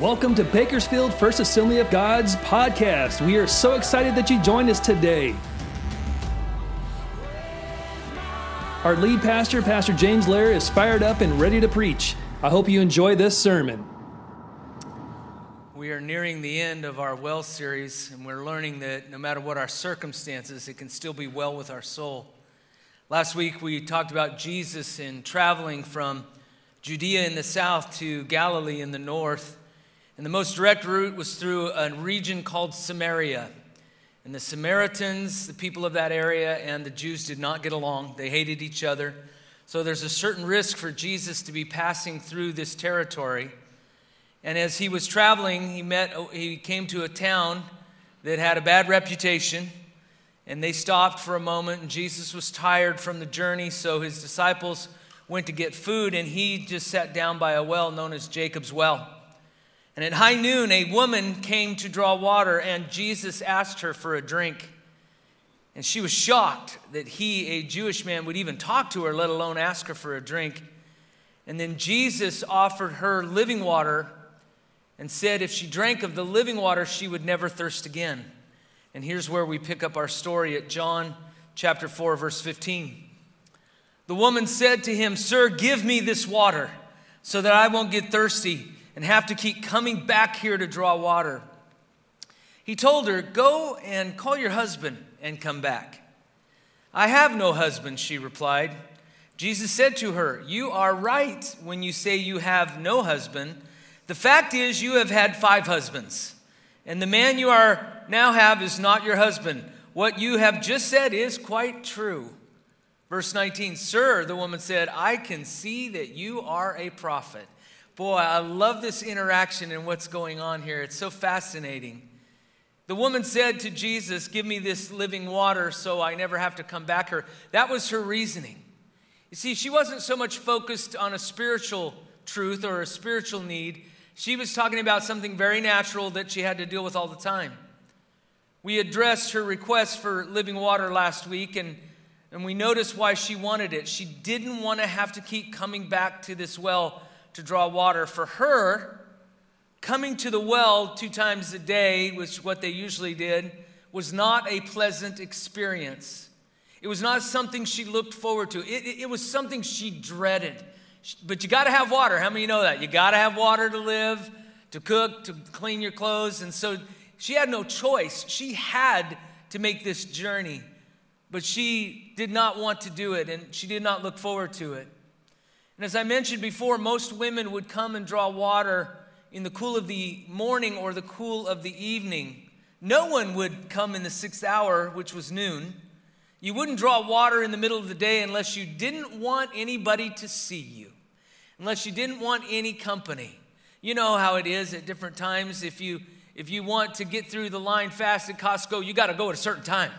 Welcome to Bakersfield First Assembly of God's podcast. We are so excited that you joined us today. Our lead pastor, Pastor James Lair, is fired up and ready to preach. I hope you enjoy this sermon. We are nearing the end of our well series, and we're learning that no matter what our circumstances, it can still be well with our soul. Last week, we talked about Jesus in traveling from Judea in the south to Galilee in the north. And the most direct route was through a region called Samaria. And the Samaritans, the people of that area, and the Jews did not get along. They hated each other. So there's a certain risk for Jesus to be passing through this territory. And as he was traveling, he met he came to a town that had a bad reputation. And they stopped for a moment, and Jesus was tired from the journey, so his disciples went to get food, and he just sat down by a well known as Jacob's Well. And at high noon, a woman came to draw water, and Jesus asked her for a drink. And she was shocked that he, a Jewish man, would even talk to her, let alone ask her for a drink. And then Jesus offered her living water and said if she drank of the living water, she would never thirst again. And here's where we pick up our story at John chapter 4, verse 15. The woman said to him, Sir, give me this water so that I won't get thirsty and have to keep coming back here to draw water. He told her, Go and call your husband and come back. I have no husband, she replied. Jesus said to her, You are right when you say you have no husband. The fact is, you have had five husbands, and the man you are now have is not your husband. What you have just said is quite true. Verse 19, Sir, the woman said, I can see that you are a prophet. Boy, I love this interaction and what's going on here. It's so fascinating. The woman said to Jesus, Give me this living water so I never have to come back here. That was her reasoning. You see, she wasn't so much focused on a spiritual truth or a spiritual need. She was talking about something very natural that she had to deal with all the time. We addressed her request for living water last week, and, and we noticed why she wanted it. She didn't want to have to keep coming back to this well to draw water. For her, coming to the well two times a day, which what they usually did, was not a pleasant experience. It was not something she looked forward to. It, it, it was something she dreaded. But you got to have water. How many know that? You got to have water to live, to cook, to clean your clothes. And so she had no choice. She had to make this journey. But she did not want to do it, and she did not look forward to it. And as I mentioned before, most women would come and draw water in the cool of the morning or the cool of the evening. No one would come in the sixth hour, which was noon. You wouldn't draw water in the middle of the day unless you didn't want anybody to see you, unless you didn't want any company. You know how it is at different times. If you if you want to get through the line fast at Costco, you got to go at a certain time.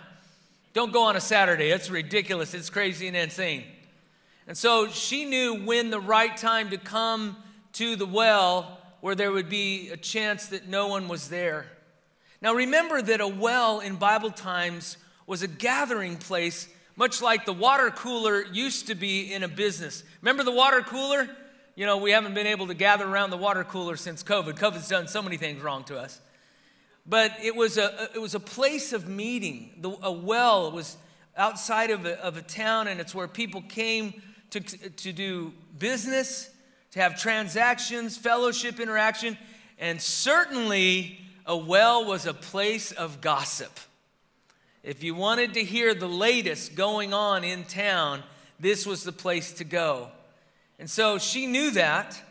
Don't go on a Saturday. It's ridiculous. It's crazy and insane. And so she knew when the right time to come to the well where there would be a chance that no one was there. Now remember that a well in Bible times was a gathering place, much like the water cooler used to be in a business. Remember the water cooler? You know, we haven't been able to gather around the water cooler since COVID. COVID's done so many things wrong to us. But it was a, it was a place of meeting. The, a well was outside of a, of a town, and it's where people came to, to do business, to have transactions, fellowship, interaction, and certainly a well was a place of gossip. If you wanted to hear the latest going on in town, this was the place to go. And so she knew that,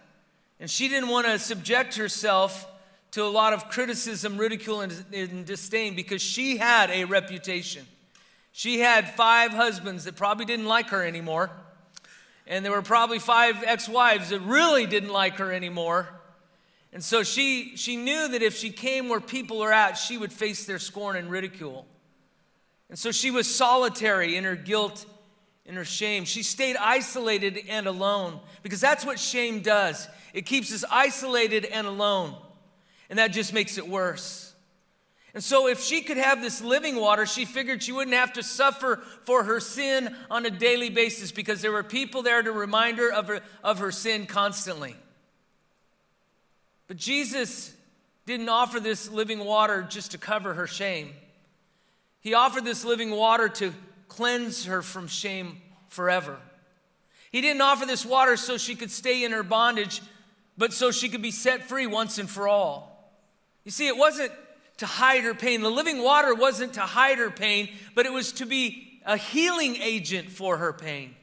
and she didn't want to subject herself to a lot of criticism, ridicule, and, and disdain because she had a reputation. She had five husbands that probably didn't like her anymore and there were probably five ex-wives that really didn't like her anymore. And so she she knew that if she came where people are at she would face their scorn and ridicule. And so she was solitary in her guilt in her shame. She stayed isolated and alone because that's what shame does. It keeps us isolated and alone. And that just makes it worse and so, if she could have this living water, she figured she wouldn't have to suffer for her sin on a daily basis because there were people there to remind her of her, of her sin constantly. But Jesus didn't offer this living water just to cover her shame. He offered this living water to cleanse her from shame forever. He didn't offer this water so she could stay in her bondage, but so she could be set free once and for all. You see, it wasn't to hide her pain. The living water wasn't to hide her pain, but it was to be a healing agent for her pain.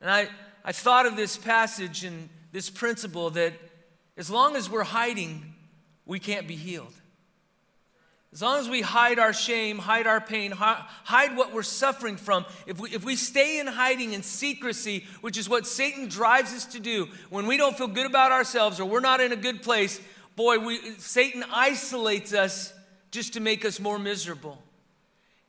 And I, I thought of this passage and this principle that as long as we're hiding, we can't be healed. As long as we hide our shame, hide our pain, hide what we're suffering from, if we, if we stay in hiding and secrecy, which is what Satan drives us to do, when we don't feel good about ourselves or we're not in a good place, boy, we, Satan isolates us just to make us more miserable.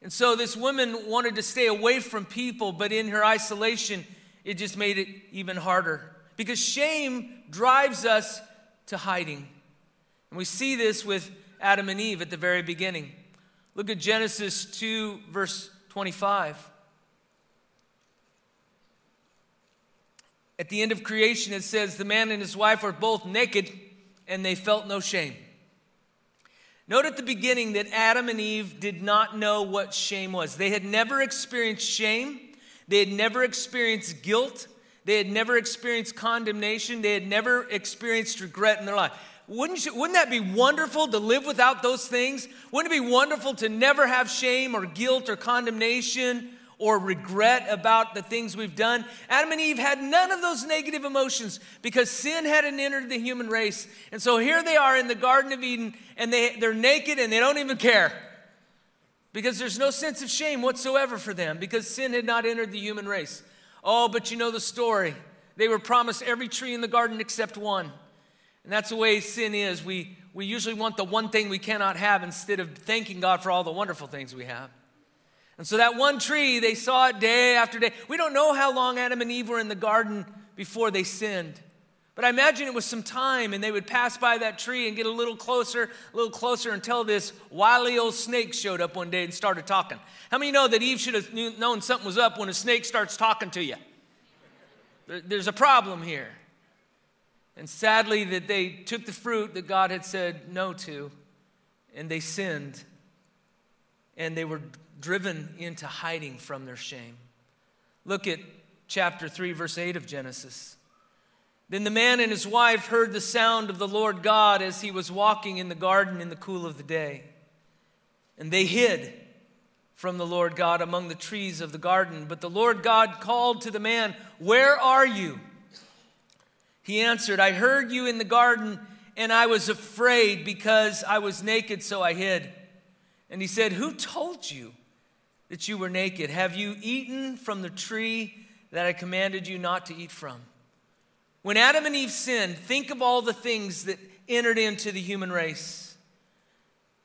And so this woman wanted to stay away from people, but in her isolation, it just made it even harder. Because shame drives us to hiding. And we see this with Adam and Eve at the very beginning. Look at Genesis 2, verse 25. At the end of creation, it says, The man and his wife were both naked and they felt no shame. Note at the beginning that Adam and Eve did not know what shame was. They had never experienced shame, they had never experienced guilt, they had never experienced condemnation, they had never experienced regret in their life. Wouldn't, you, wouldn't that be wonderful to live without those things? Wouldn't it be wonderful to never have shame or guilt or condemnation or regret about the things we've done? Adam and Eve had none of those negative emotions because sin hadn't entered the human race. And so here they are in the Garden of Eden and they, they're naked and they don't even care because there's no sense of shame whatsoever for them because sin had not entered the human race. Oh, but you know the story. They were promised every tree in the garden except one. And that's the way sin is. We, we usually want the one thing we cannot have instead of thanking God for all the wonderful things we have. And so that one tree, they saw it day after day. We don't know how long Adam and Eve were in the garden before they sinned. But I imagine it was some time, and they would pass by that tree and get a little closer, a little closer until this wily old snake showed up one day and started talking. How many know that Eve should have known something was up when a snake starts talking to you? There's a problem here. And sadly, that they took the fruit that God had said no to, and they sinned, and they were driven into hiding from their shame. Look at chapter 3, verse 8 of Genesis. Then the man and his wife heard the sound of the Lord God as he was walking in the garden in the cool of the day. And they hid from the Lord God among the trees of the garden. But the Lord God called to the man, Where are you? He answered, I heard you in the garden, and I was afraid because I was naked, so I hid. And he said, Who told you that you were naked? Have you eaten from the tree that I commanded you not to eat from? When Adam and Eve sinned, think of all the things that entered into the human race.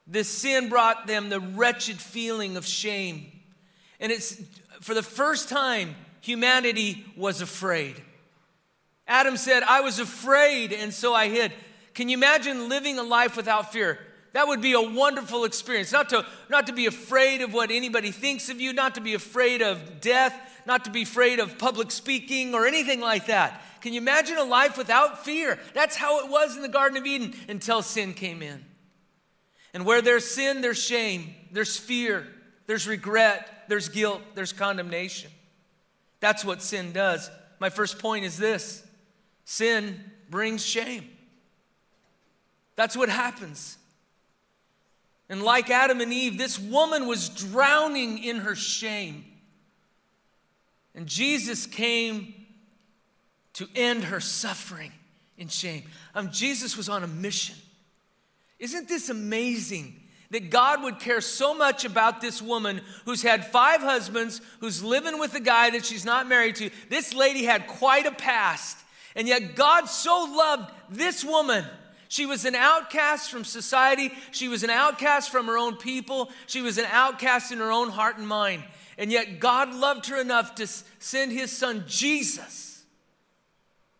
This sin brought them the wretched feeling of shame. And it's for the first time, humanity was afraid. Adam said, I was afraid, and so I hid. Can you imagine living a life without fear? That would be a wonderful experience. Not to, not to be afraid of what anybody thinks of you, not to be afraid of death, not to be afraid of public speaking or anything like that. Can you imagine a life without fear? That's how it was in the Garden of Eden until sin came in. And where there's sin, there's shame, there's fear, there's regret, there's guilt, there's condemnation. That's what sin does. My first point is this Sin brings shame. That's what happens. And like Adam and Eve, this woman was drowning in her shame. And Jesus came to end her suffering in shame. Um, Jesus was on a mission. Isn't this amazing that God would care so much about this woman who's had five husbands, who's living with a guy that she's not married to? This lady had quite a past. And yet, God so loved this woman. She was an outcast from society. She was an outcast from her own people. She was an outcast in her own heart and mind. And yet, God loved her enough to send his son Jesus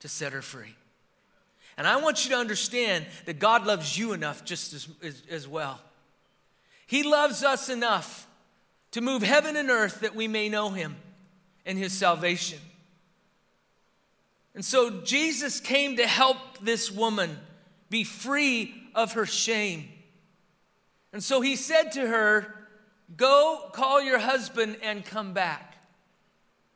to set her free. And I want you to understand that God loves you enough just as, as, as well. He loves us enough to move heaven and earth that we may know him and his salvation. And so Jesus came to help this woman be free of her shame. And so he said to her, Go call your husband and come back.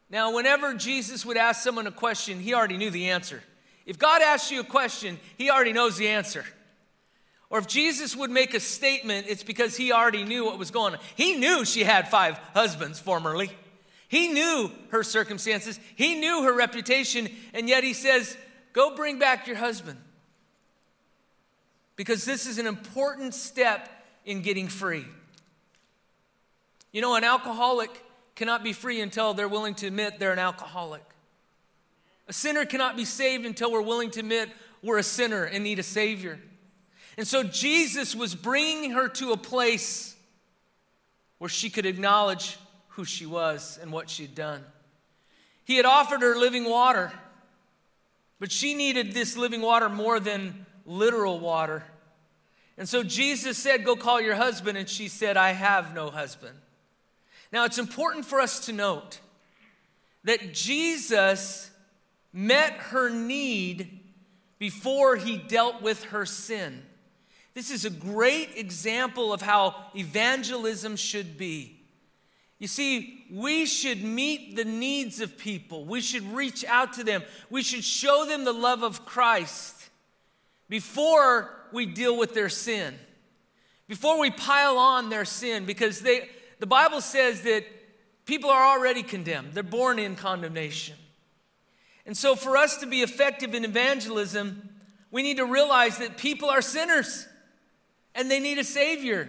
Now, whenever Jesus would ask someone a question, he already knew the answer. If God asks you a question, he already knows the answer. Or if Jesus would make a statement, it's because he already knew what was going on. He knew she had five husbands formerly. He knew her circumstances, he knew her reputation, and yet he says, Go bring back your husband. Because this is an important step in getting free. You know, an alcoholic cannot be free until they're willing to admit they're an alcoholic. A sinner cannot be saved until we're willing to admit we're a sinner and need a Savior. And so Jesus was bringing her to a place where she could acknowledge who she was and what she'd done. He had offered her living water, but she needed this living water more than literal water. And so Jesus said, Go call your husband. And she said, I have no husband. Now, it's important for us to note that Jesus met her need before he dealt with her sin. This is a great example of how evangelism should be. You see, we should meet the needs of people. We should reach out to them. We should show them the love of Christ before we deal with their sin, before we pile on their sin, because they, the Bible says that people are already condemned, they're born in condemnation. And so, for us to be effective in evangelism, we need to realize that people are sinners and they need a Savior.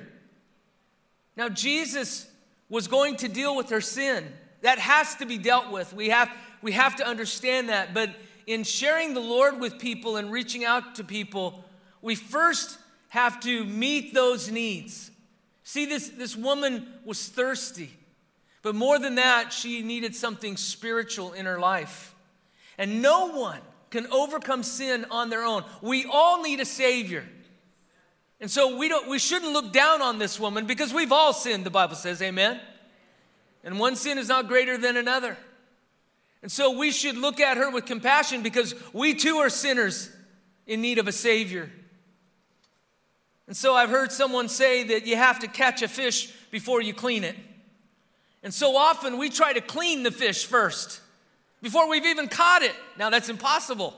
Now, Jesus was going to deal with their sin. That has to be dealt with. We have, we have to understand that. But in sharing the Lord with people and reaching out to people, we first have to meet those needs. See, this, this woman was thirsty, but more than that, she needed something spiritual in her life. And no one can overcome sin on their own. We all need a Savior. And so we, don't, we shouldn't look down on this woman because we've all sinned, the Bible says, amen? And one sin is not greater than another. And so we should look at her with compassion because we too are sinners in need of a Savior. And so I've heard someone say that you have to catch a fish before you clean it. And so often we try to clean the fish first before we've even caught it. Now that's impossible.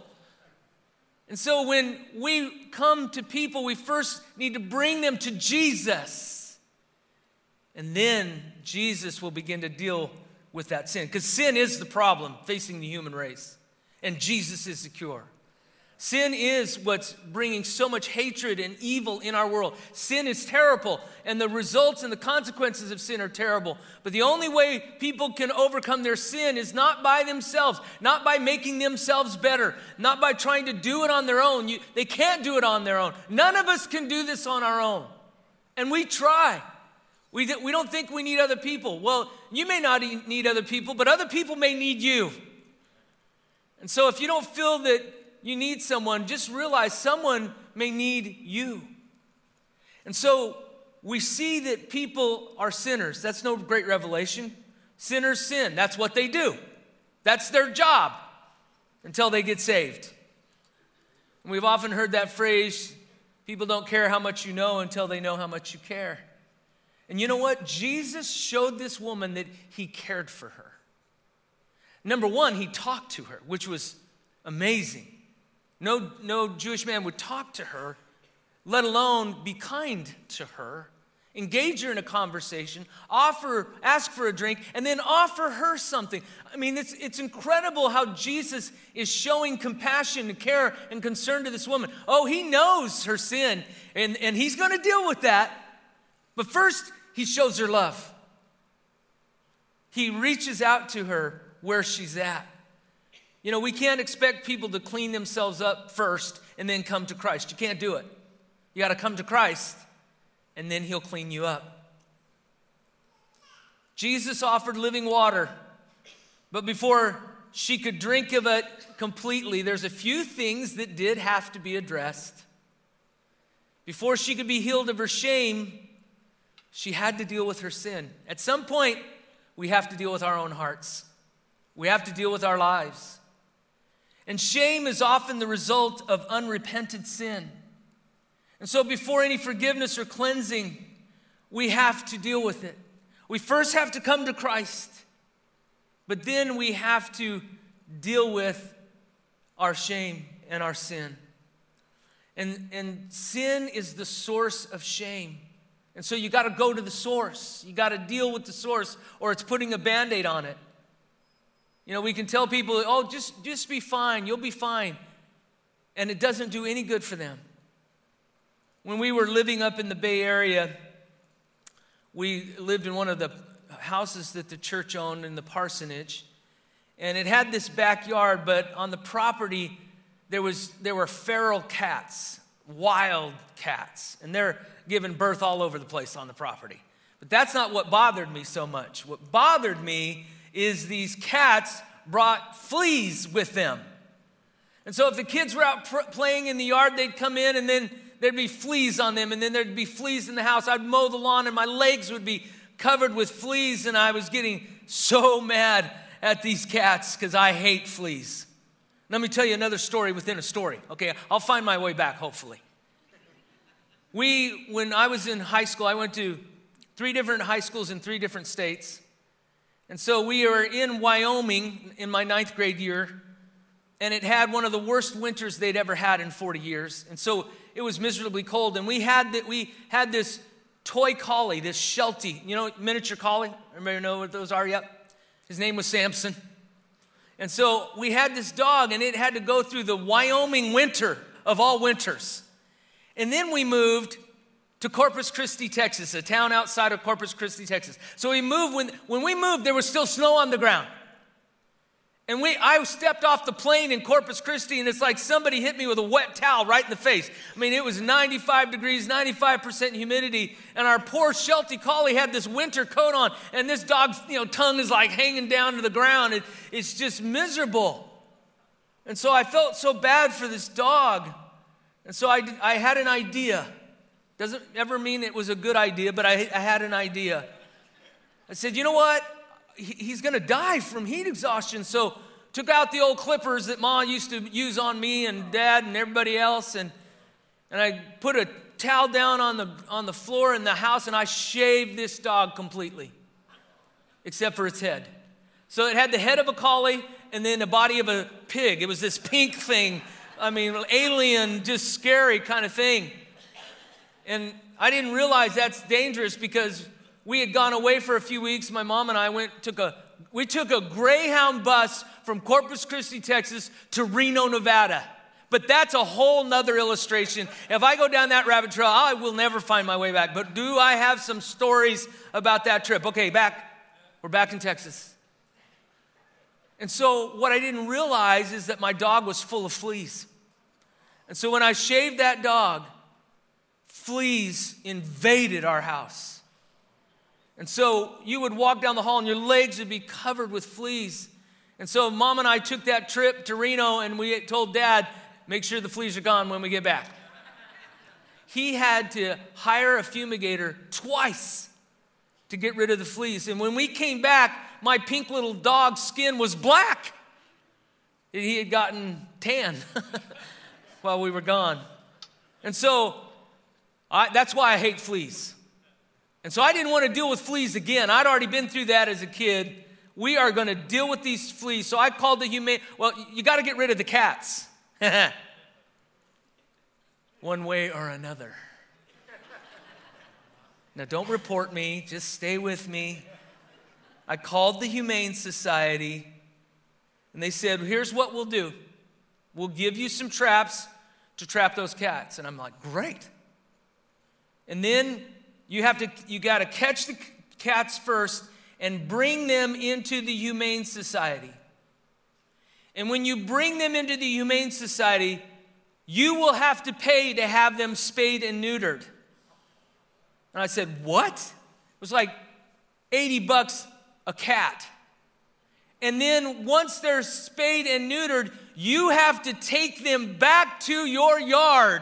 And so when we come to people, we first need to bring them to Jesus. And then Jesus will begin to deal with that sin. Because sin is the problem facing the human race, and Jesus is the cure. Sin is what's bringing so much hatred and evil in our world. Sin is terrible, and the results and the consequences of sin are terrible. But the only way people can overcome their sin is not by themselves, not by making themselves better, not by trying to do it on their own. You, they can't do it on their own. None of us can do this on our own. And we try. We, we don't think we need other people. Well, you may not need other people, but other people may need you. And so if you don't feel that you need someone, just realize someone may need you. And so we see that people are sinners. That's no great revelation. Sinners sin. That's what they do, that's their job until they get saved. And we've often heard that phrase people don't care how much you know until they know how much you care. And you know what? Jesus showed this woman that he cared for her. Number one, he talked to her, which was amazing. No, no Jewish man would talk to her, let alone be kind to her, engage her in a conversation, offer, ask for a drink, and then offer her something. I mean, it's, it's incredible how Jesus is showing compassion and care and concern to this woman. Oh, he knows her sin, and, and he's going to deal with that. But first, he shows her love. He reaches out to her where she's at. You know, we can't expect people to clean themselves up first and then come to Christ. You can't do it. You got to come to Christ and then He'll clean you up. Jesus offered living water, but before she could drink of it completely, there's a few things that did have to be addressed. Before she could be healed of her shame, she had to deal with her sin. At some point, we have to deal with our own hearts. We have to deal with our lives. And shame is often the result of unrepented sin. And so, before any forgiveness or cleansing, we have to deal with it. We first have to come to Christ, but then we have to deal with our shame and our sin. And, and sin is the source of shame. And so you got to go to the source. You got to deal with the source, or it's putting a band aid on it. You know, we can tell people, oh, just, just be fine, you'll be fine. And it doesn't do any good for them. When we were living up in the Bay Area, we lived in one of the houses that the church owned in the parsonage. And it had this backyard, but on the property, there, was, there were feral cats, wild cats. And they're giving birth all over the place on the property. But that's not what bothered me so much. What bothered me is these cats brought fleas with them. And so if the kids were out pr- playing in the yard, they'd come in and then there'd be fleas on them, and then there'd be fleas in the house. I'd mow the lawn and my legs would be covered with fleas, and I was getting so mad at these cats because I hate fleas. Let me tell you another story within a story. Okay, I'll find my way back, hopefully. We, when I was in high school, I went to three different high schools in three different states. And so we were in Wyoming in my ninth grade year, and it had one of the worst winters they'd ever had in 40 years. And so it was miserably cold. And we had, that, we had this toy collie, this Sheltie, you know, miniature collie. Everybody know what those are yet? His name was Samson. And so we had this dog, and it had to go through the Wyoming winter of all winters. And then we moved to Corpus Christi, Texas, a town outside of Corpus Christi, Texas. So we moved, when, when we moved, there was still snow on the ground. And we, I stepped off the plane in Corpus Christi, and it's like somebody hit me with a wet towel right in the face. I mean, it was 95 degrees, 95% humidity, and our poor Sheltie Collie had this winter coat on, and this dog's you know, tongue is like hanging down to the ground. It, it's just miserable. And so I felt so bad for this dog. And so I, I had an idea. Doesn't ever mean it was a good idea, but I, I had an idea. I said, you know what? He, he's going to die from heat exhaustion. So took out the old clippers that Ma used to use on me and Dad and everybody else, and, and I put a towel down on the, on the floor in the house, and I shaved this dog completely, except for its head. So it had the head of a collie and then the body of a pig. It was this pink thing I mean, alien, just scary kind of thing. And I didn't realize that's dangerous because we had gone away for a few weeks. My mom and I went took a we took a Greyhound bus from Corpus Christi, Texas to Reno, Nevada. But that's a whole nother illustration. If I go down that rabbit trail, I will never find my way back. But do I have some stories about that trip? Okay, back. We're back in Texas. And so, what I didn't realize is that my dog was full of fleas. And so, when I shaved that dog, fleas invaded our house. And so, you would walk down the hall and your legs would be covered with fleas. And so, mom and I took that trip to Reno and we told dad, make sure the fleas are gone when we get back. He had to hire a fumigator twice to get rid of the fleas. And when we came back, my pink little dog's skin was black. He had gotten tan while we were gone. And so I, that's why I hate fleas. And so I didn't want to deal with fleas again. I'd already been through that as a kid. We are going to deal with these fleas. So I called the humane, well, you got to get rid of the cats. One way or another. Now, don't report me, just stay with me. I called the Humane Society, and they said, Here's what we'll do we'll give you some traps to trap those cats. And I'm like, Great. And then you have to, you got to catch the cats first and bring them into the Humane Society. And when you bring them into the Humane Society, you will have to pay to have them spayed and neutered. And I said, What? It was like 80 bucks a cat. And then once they're spayed and neutered, you have to take them back to your yard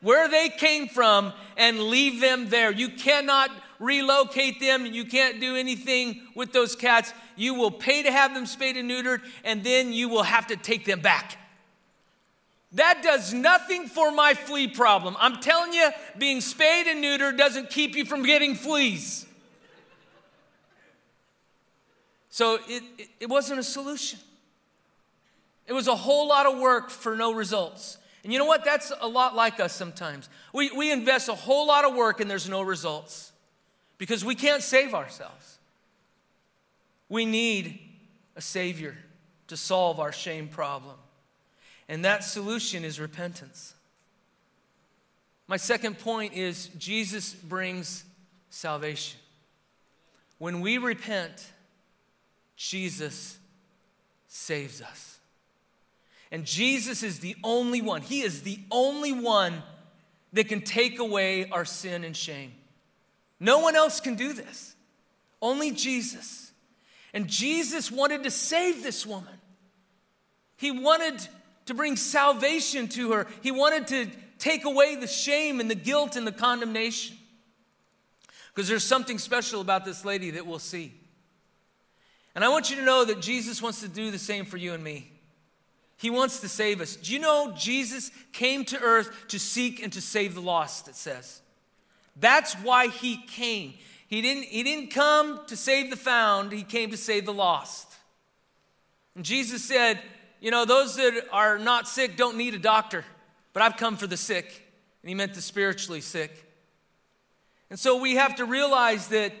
where they came from and leave them there. You cannot relocate them. You can't do anything with those cats. You will pay to have them spayed and neutered, and then you will have to take them back. That does nothing for my flea problem. I'm telling you, being spayed and neutered doesn't keep you from getting fleas. So it, it, it wasn't a solution. It was a whole lot of work for no results. And you know what? That's a lot like us sometimes. We, we invest a whole lot of work and there's no results because we can't save ourselves. We need a Savior to solve our shame problem. And that solution is repentance. My second point is Jesus brings salvation. When we repent, Jesus saves us. And Jesus is the only one, He is the only one that can take away our sin and shame. No one else can do this, only Jesus. And Jesus wanted to save this woman. He wanted to bring salvation to her, He wanted to take away the shame and the guilt and the condemnation. Because there's something special about this lady that we'll see. And I want you to know that Jesus wants to do the same for you and me. He wants to save us. Do you know Jesus came to earth to seek and to save the lost, it says. That's why he came. He didn't, he didn't come to save the found, he came to save the lost. And Jesus said, You know, those that are not sick don't need a doctor, but I've come for the sick. And he meant the spiritually sick. And so we have to realize that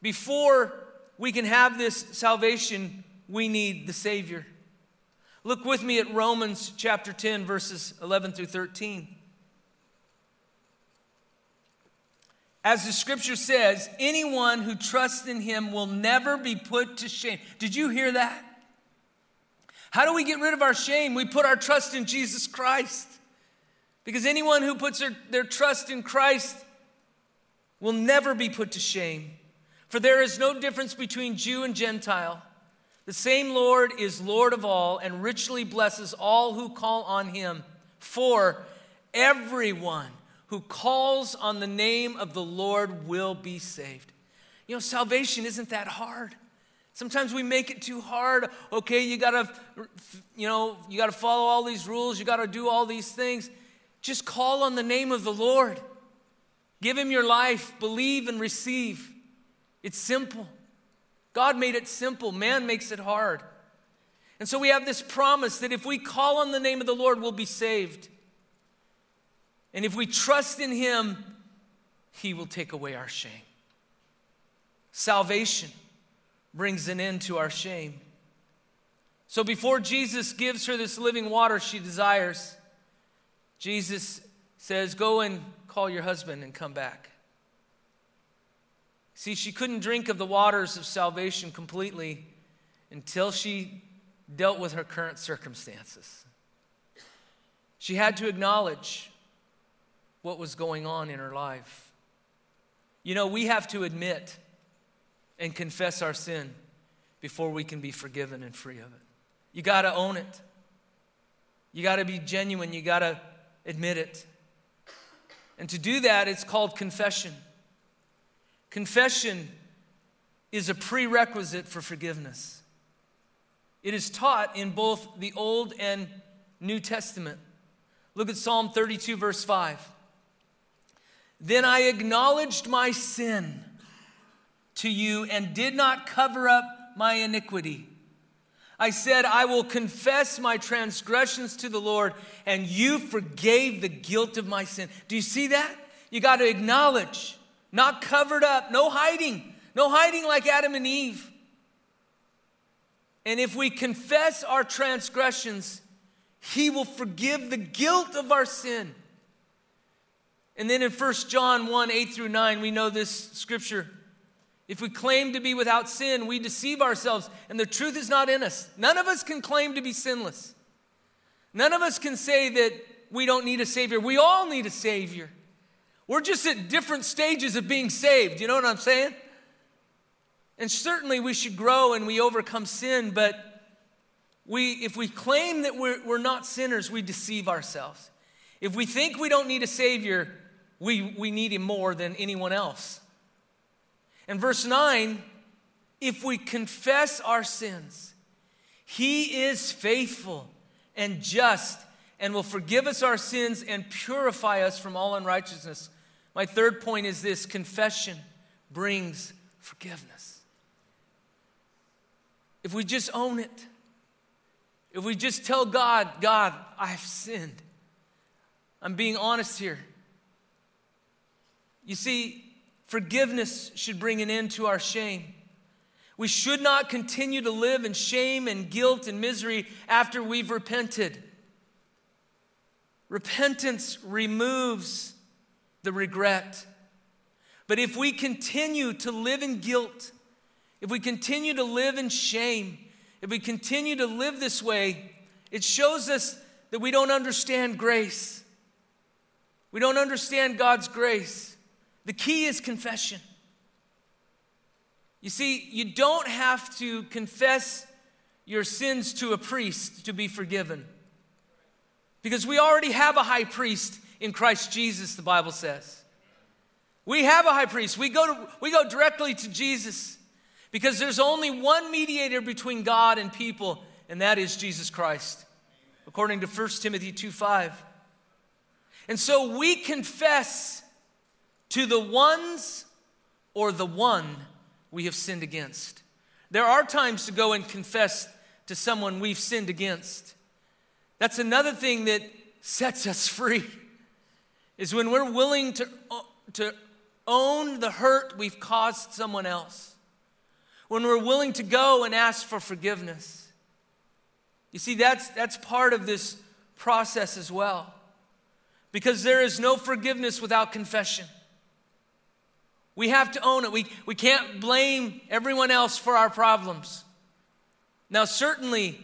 before we can have this salvation, we need the Savior. Look with me at Romans chapter 10, verses 11 through 13. As the scripture says, anyone who trusts in him will never be put to shame. Did you hear that? How do we get rid of our shame? We put our trust in Jesus Christ. Because anyone who puts their, their trust in Christ will never be put to shame. For there is no difference between Jew and Gentile. The same Lord is Lord of all and richly blesses all who call on him. For everyone who calls on the name of the Lord will be saved. You know, salvation isn't that hard. Sometimes we make it too hard. Okay, you gotta, you know, you gotta follow all these rules, you gotta do all these things. Just call on the name of the Lord. Give him your life, believe and receive. It's simple. God made it simple, man makes it hard. And so we have this promise that if we call on the name of the Lord, we'll be saved. And if we trust in Him, He will take away our shame. Salvation brings an end to our shame. So before Jesus gives her this living water she desires, Jesus says, Go and call your husband and come back. See, she couldn't drink of the waters of salvation completely until she dealt with her current circumstances. She had to acknowledge what was going on in her life. You know, we have to admit and confess our sin before we can be forgiven and free of it. You got to own it. You got to be genuine. You got to admit it. And to do that, it's called confession. Confession is a prerequisite for forgiveness. It is taught in both the Old and New Testament. Look at Psalm 32, verse 5. Then I acknowledged my sin to you and did not cover up my iniquity. I said, I will confess my transgressions to the Lord, and you forgave the guilt of my sin. Do you see that? You got to acknowledge, not covered up, no hiding, no hiding like Adam and Eve. And if we confess our transgressions, He will forgive the guilt of our sin. And then in 1 John 1 8 through 9, we know this scripture. If we claim to be without sin, we deceive ourselves, and the truth is not in us. None of us can claim to be sinless. None of us can say that we don't need a Savior. We all need a Savior. We're just at different stages of being saved. You know what I'm saying? And certainly we should grow and we overcome sin, but we, if we claim that we're, we're not sinners, we deceive ourselves. If we think we don't need a Savior, we, we need him more than anyone else. And verse 9 if we confess our sins, he is faithful and just and will forgive us our sins and purify us from all unrighteousness. My third point is this confession brings forgiveness. If we just own it, if we just tell God, God, I've sinned, I'm being honest here. You see, forgiveness should bring an end to our shame. We should not continue to live in shame and guilt and misery after we've repented. Repentance removes the regret. But if we continue to live in guilt, if we continue to live in shame, if we continue to live this way, it shows us that we don't understand grace. We don't understand God's grace. The key is confession. You see, you don't have to confess your sins to a priest to be forgiven. Because we already have a high priest in Christ Jesus, the Bible says. We have a high priest. We go, to, we go directly to Jesus because there's only one mediator between God and people, and that is Jesus Christ, according to 1 Timothy 2 5. And so we confess to the ones or the one we have sinned against. There are times to go and confess to someone we've sinned against. That's another thing that sets us free is when we're willing to, to own the hurt we've caused someone else. When we're willing to go and ask for forgiveness. You see, that's, that's part of this process as well. Because there is no forgiveness without confession. We have to own it. We, we can't blame everyone else for our problems. Now, certainly,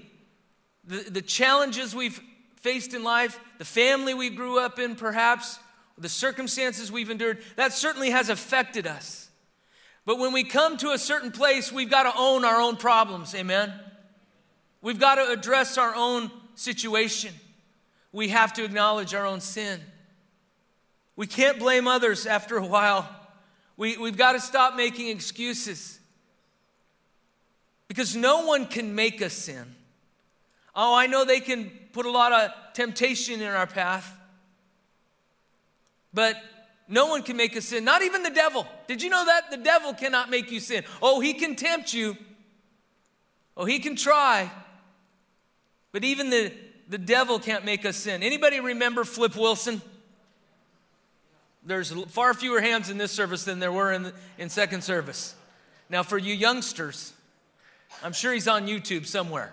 the, the challenges we've faced in life, the family we grew up in, perhaps, the circumstances we've endured, that certainly has affected us. But when we come to a certain place, we've got to own our own problems, amen? We've got to address our own situation. We have to acknowledge our own sin. We can't blame others after a while. We, we've got to stop making excuses. Because no one can make us sin. Oh, I know they can put a lot of temptation in our path, but no one can make us sin, not even the devil. Did you know that? The devil cannot make you sin. Oh, he can tempt you. Oh, he can try. But even the, the devil can't make us sin. Anybody remember Flip Wilson? There's far fewer hands in this service than there were in, the, in second service. Now, for you youngsters, I'm sure he's on YouTube somewhere.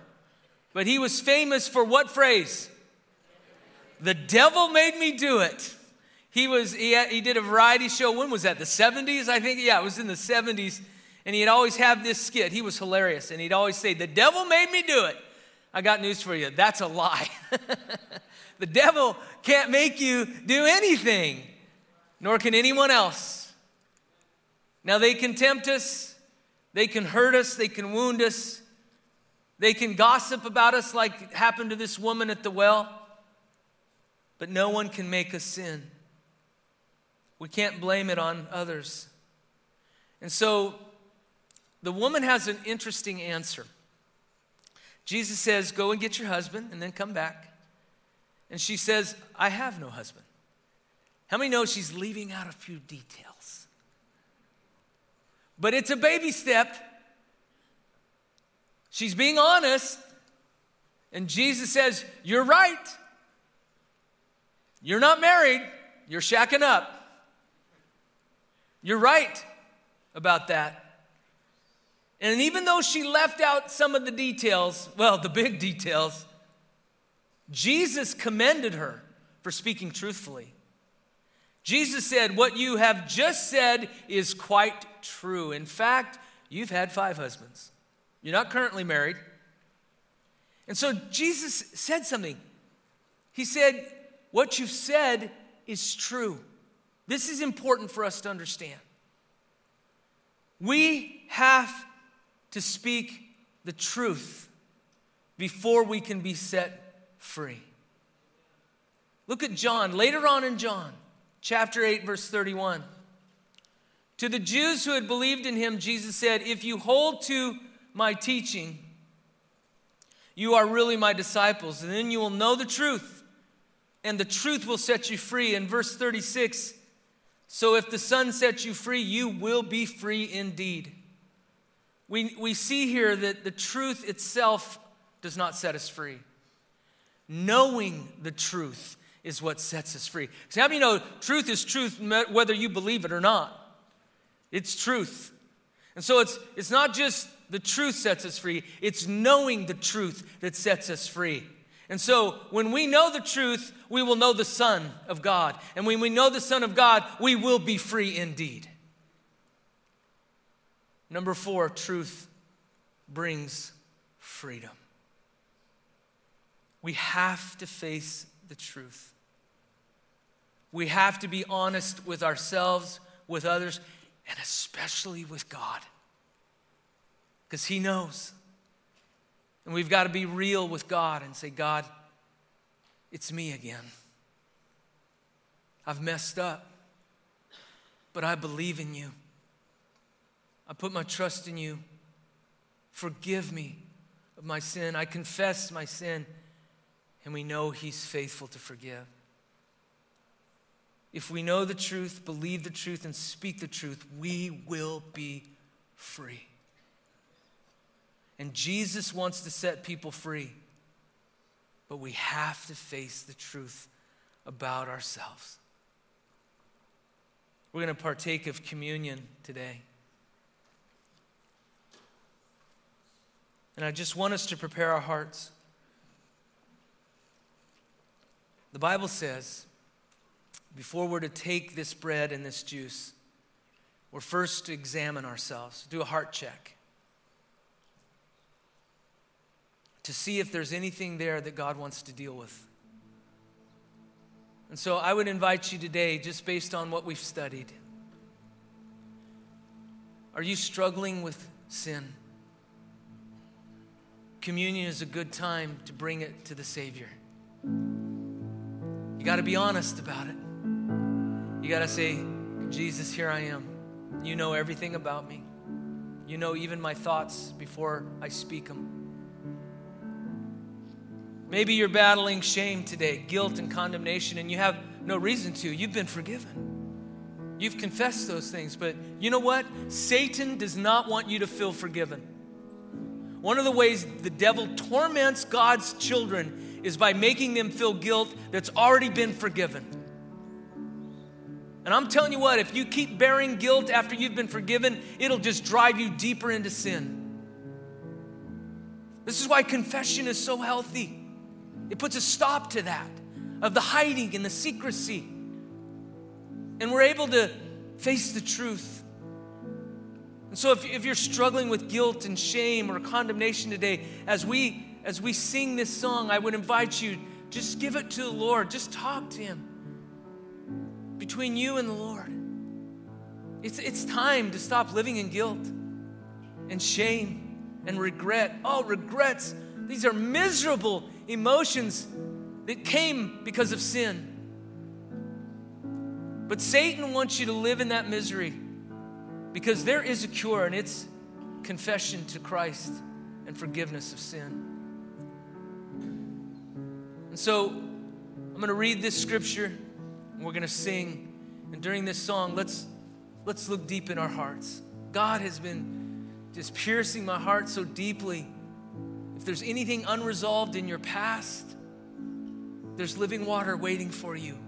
But he was famous for what phrase? The devil made me do it. He was he, had, he did a variety show. When was that? The 70s, I think. Yeah, it was in the 70s. And he'd always have this skit. He was hilarious. And he'd always say, The devil made me do it. I got news for you. That's a lie. the devil can't make you do anything, nor can anyone else. Now, they can tempt us, they can hurt us, they can wound us, they can gossip about us like happened to this woman at the well, but no one can make us sin. We can't blame it on others. And so the woman has an interesting answer. Jesus says, Go and get your husband and then come back. And she says, I have no husband. How many know she's leaving out a few details? But it's a baby step. She's being honest. And Jesus says, You're right. You're not married, you're shacking up. You're right about that. And even though she left out some of the details, well, the big details, Jesus commended her for speaking truthfully. Jesus said, What you have just said is quite true. In fact, you've had five husbands. You're not currently married. And so Jesus said something. He said, What you've said is true. This is important for us to understand. We have to speak the truth before we can be set free. Look at John, later on in John, chapter 8, verse 31. To the Jews who had believed in him, Jesus said, If you hold to my teaching, you are really my disciples, and then you will know the truth, and the truth will set you free. In verse 36, so if the Son sets you free, you will be free indeed. We, we see here that the truth itself does not set us free. Knowing the truth is what sets us free. See, how many know truth is truth whether you believe it or not? It's truth. And so it's, it's not just the truth sets us free, it's knowing the truth that sets us free. And so when we know the truth, we will know the Son of God. And when we know the Son of God, we will be free indeed. Number four, truth brings freedom. We have to face the truth. We have to be honest with ourselves, with others, and especially with God. Because He knows. And we've got to be real with God and say, God, it's me again. I've messed up, but I believe in you. I put my trust in you. Forgive me of my sin. I confess my sin, and we know He's faithful to forgive. If we know the truth, believe the truth, and speak the truth, we will be free. And Jesus wants to set people free, but we have to face the truth about ourselves. We're going to partake of communion today. And I just want us to prepare our hearts. The Bible says, before we're to take this bread and this juice, we're first to examine ourselves, do a heart check. To see if there's anything there that God wants to deal with. And so I would invite you today, just based on what we've studied. Are you struggling with sin? Communion is a good time to bring it to the Savior. You got to be honest about it. You got to say, Jesus, here I am. You know everything about me. You know even my thoughts before I speak them. Maybe you're battling shame today, guilt and condemnation, and you have no reason to. You've been forgiven. You've confessed those things, but you know what? Satan does not want you to feel forgiven. One of the ways the devil torments God's children is by making them feel guilt that's already been forgiven. And I'm telling you what, if you keep bearing guilt after you've been forgiven, it'll just drive you deeper into sin. This is why confession is so healthy. It puts a stop to that, of the hiding and the secrecy. And we're able to face the truth. And so if, if you're struggling with guilt and shame or condemnation today, as we as we sing this song, I would invite you just give it to the Lord. Just talk to Him between you and the Lord. It's, it's time to stop living in guilt and shame and regret. Oh, regrets. These are miserable emotions that came because of sin. But Satan wants you to live in that misery because there is a cure, and it's confession to Christ and forgiveness of sin. And so I'm going to read this scripture, and we're going to sing. And during this song, let's, let's look deep in our hearts. God has been just piercing my heart so deeply if there's anything unresolved in your past, there's living water waiting for you.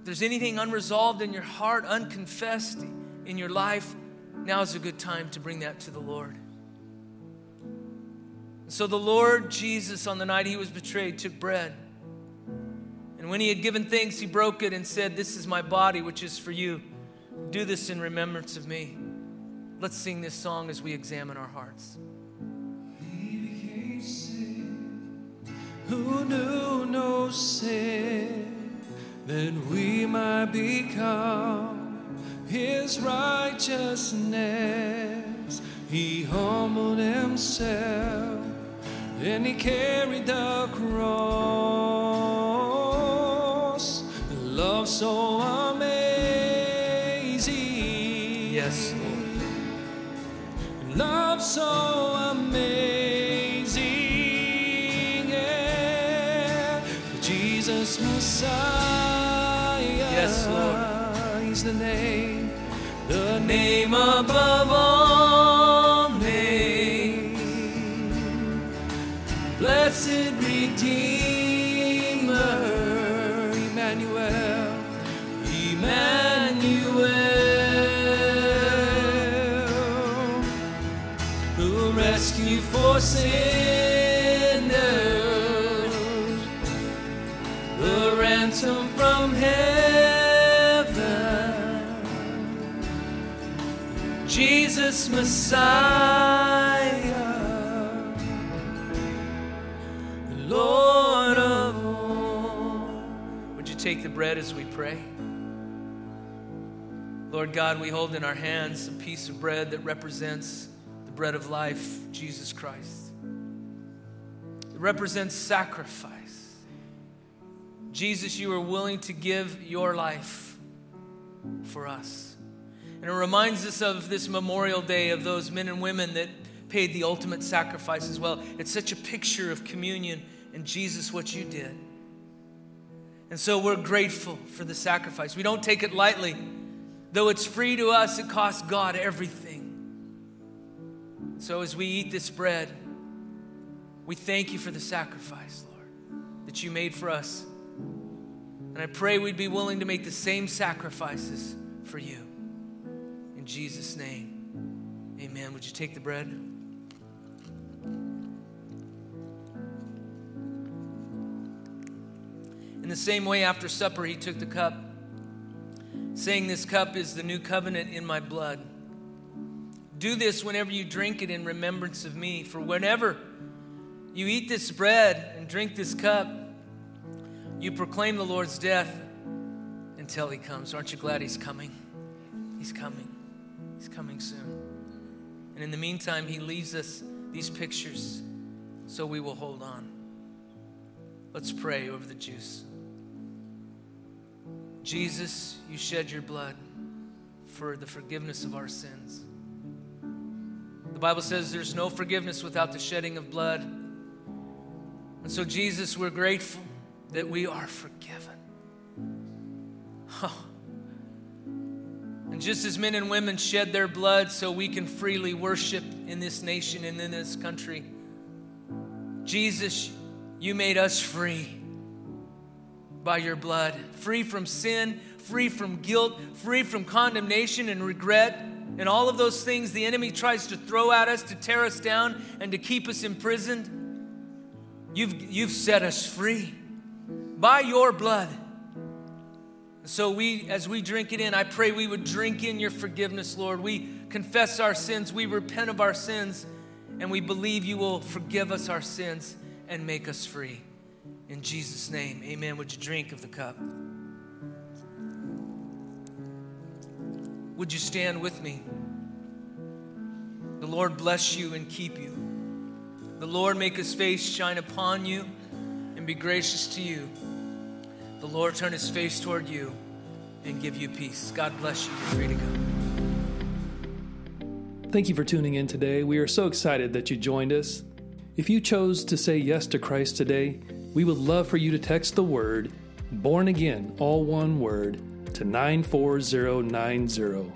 If there's anything unresolved in your heart, unconfessed in your life, now is a good time to bring that to the Lord. So the Lord Jesus, on the night he was betrayed, took bread. And when he had given thanks, he broke it and said, This is my body, which is for you. Do this in remembrance of me. Let's sing this song as we examine our hearts. Who knew no sin, that we might become his righteousness. He humbled himself and he carried the cross. Love so amazing. Yes, Lord. Love so Messiah. Yes, Lord. He's the name, the name above all names. Blessed Redeemer, Emmanuel. Emmanuel, who rescue for Messiah, Lord of all. Would you take the bread as we pray? Lord God, we hold in our hands a piece of bread that represents the bread of life, Jesus Christ. It represents sacrifice. Jesus, you are willing to give your life for us. And it reminds us of this Memorial Day of those men and women that paid the ultimate sacrifice as well. It's such a picture of communion and Jesus, what you did. And so we're grateful for the sacrifice. We don't take it lightly. Though it's free to us, it costs God everything. So as we eat this bread, we thank you for the sacrifice, Lord, that you made for us. And I pray we'd be willing to make the same sacrifices for you. In Jesus' name, amen. Would you take the bread? In the same way, after supper, he took the cup saying, This cup is the new covenant in my blood. Do this whenever you drink it in remembrance of me. For whenever you eat this bread and drink this cup, you proclaim the Lord's death until he comes. Aren't you glad he's coming? He's coming. He's coming soon. And in the meantime, he leaves us these pictures so we will hold on. Let's pray over the juice. Jesus, you shed your blood for the forgiveness of our sins. The Bible says there's no forgiveness without the shedding of blood. And so, Jesus, we're grateful that we are forgiven. Oh. Just as men and women shed their blood so we can freely worship in this nation and in this country, Jesus, you made us free by your blood, free from sin, free from guilt, free from condemnation and regret, and all of those things the enemy tries to throw at us to tear us down and to keep us imprisoned. You've, you've set us free by your blood. So we as we drink it in, I pray we would drink in your forgiveness, Lord. We confess our sins, we repent of our sins, and we believe you will forgive us our sins and make us free. In Jesus' name, amen. Would you drink of the cup? Would you stand with me? The Lord bless you and keep you. The Lord make his face shine upon you and be gracious to you. The Lord turn his face toward you and give you peace. God bless you. You're free to go. Thank you for tuning in today. We are so excited that you joined us. If you chose to say yes to Christ today, we would love for you to text the word born again, all one word, to 94090.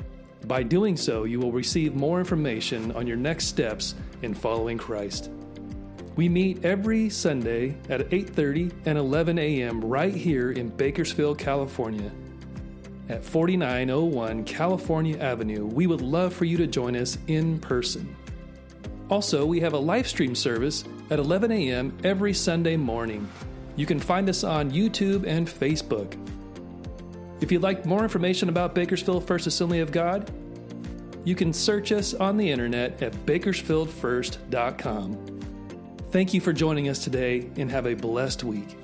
By doing so, you will receive more information on your next steps in following Christ. We meet every Sunday at 8:30 and 11 a.m. right here in Bakersfield, California. At 4901 California Avenue, we would love for you to join us in person. Also, we have a live stream service at 11 a.m. every Sunday morning. You can find us on YouTube and Facebook. If you'd like more information about Bakersfield First Assembly of God, you can search us on the internet at bakersfieldfirst.com. Thank you for joining us today and have a blessed week.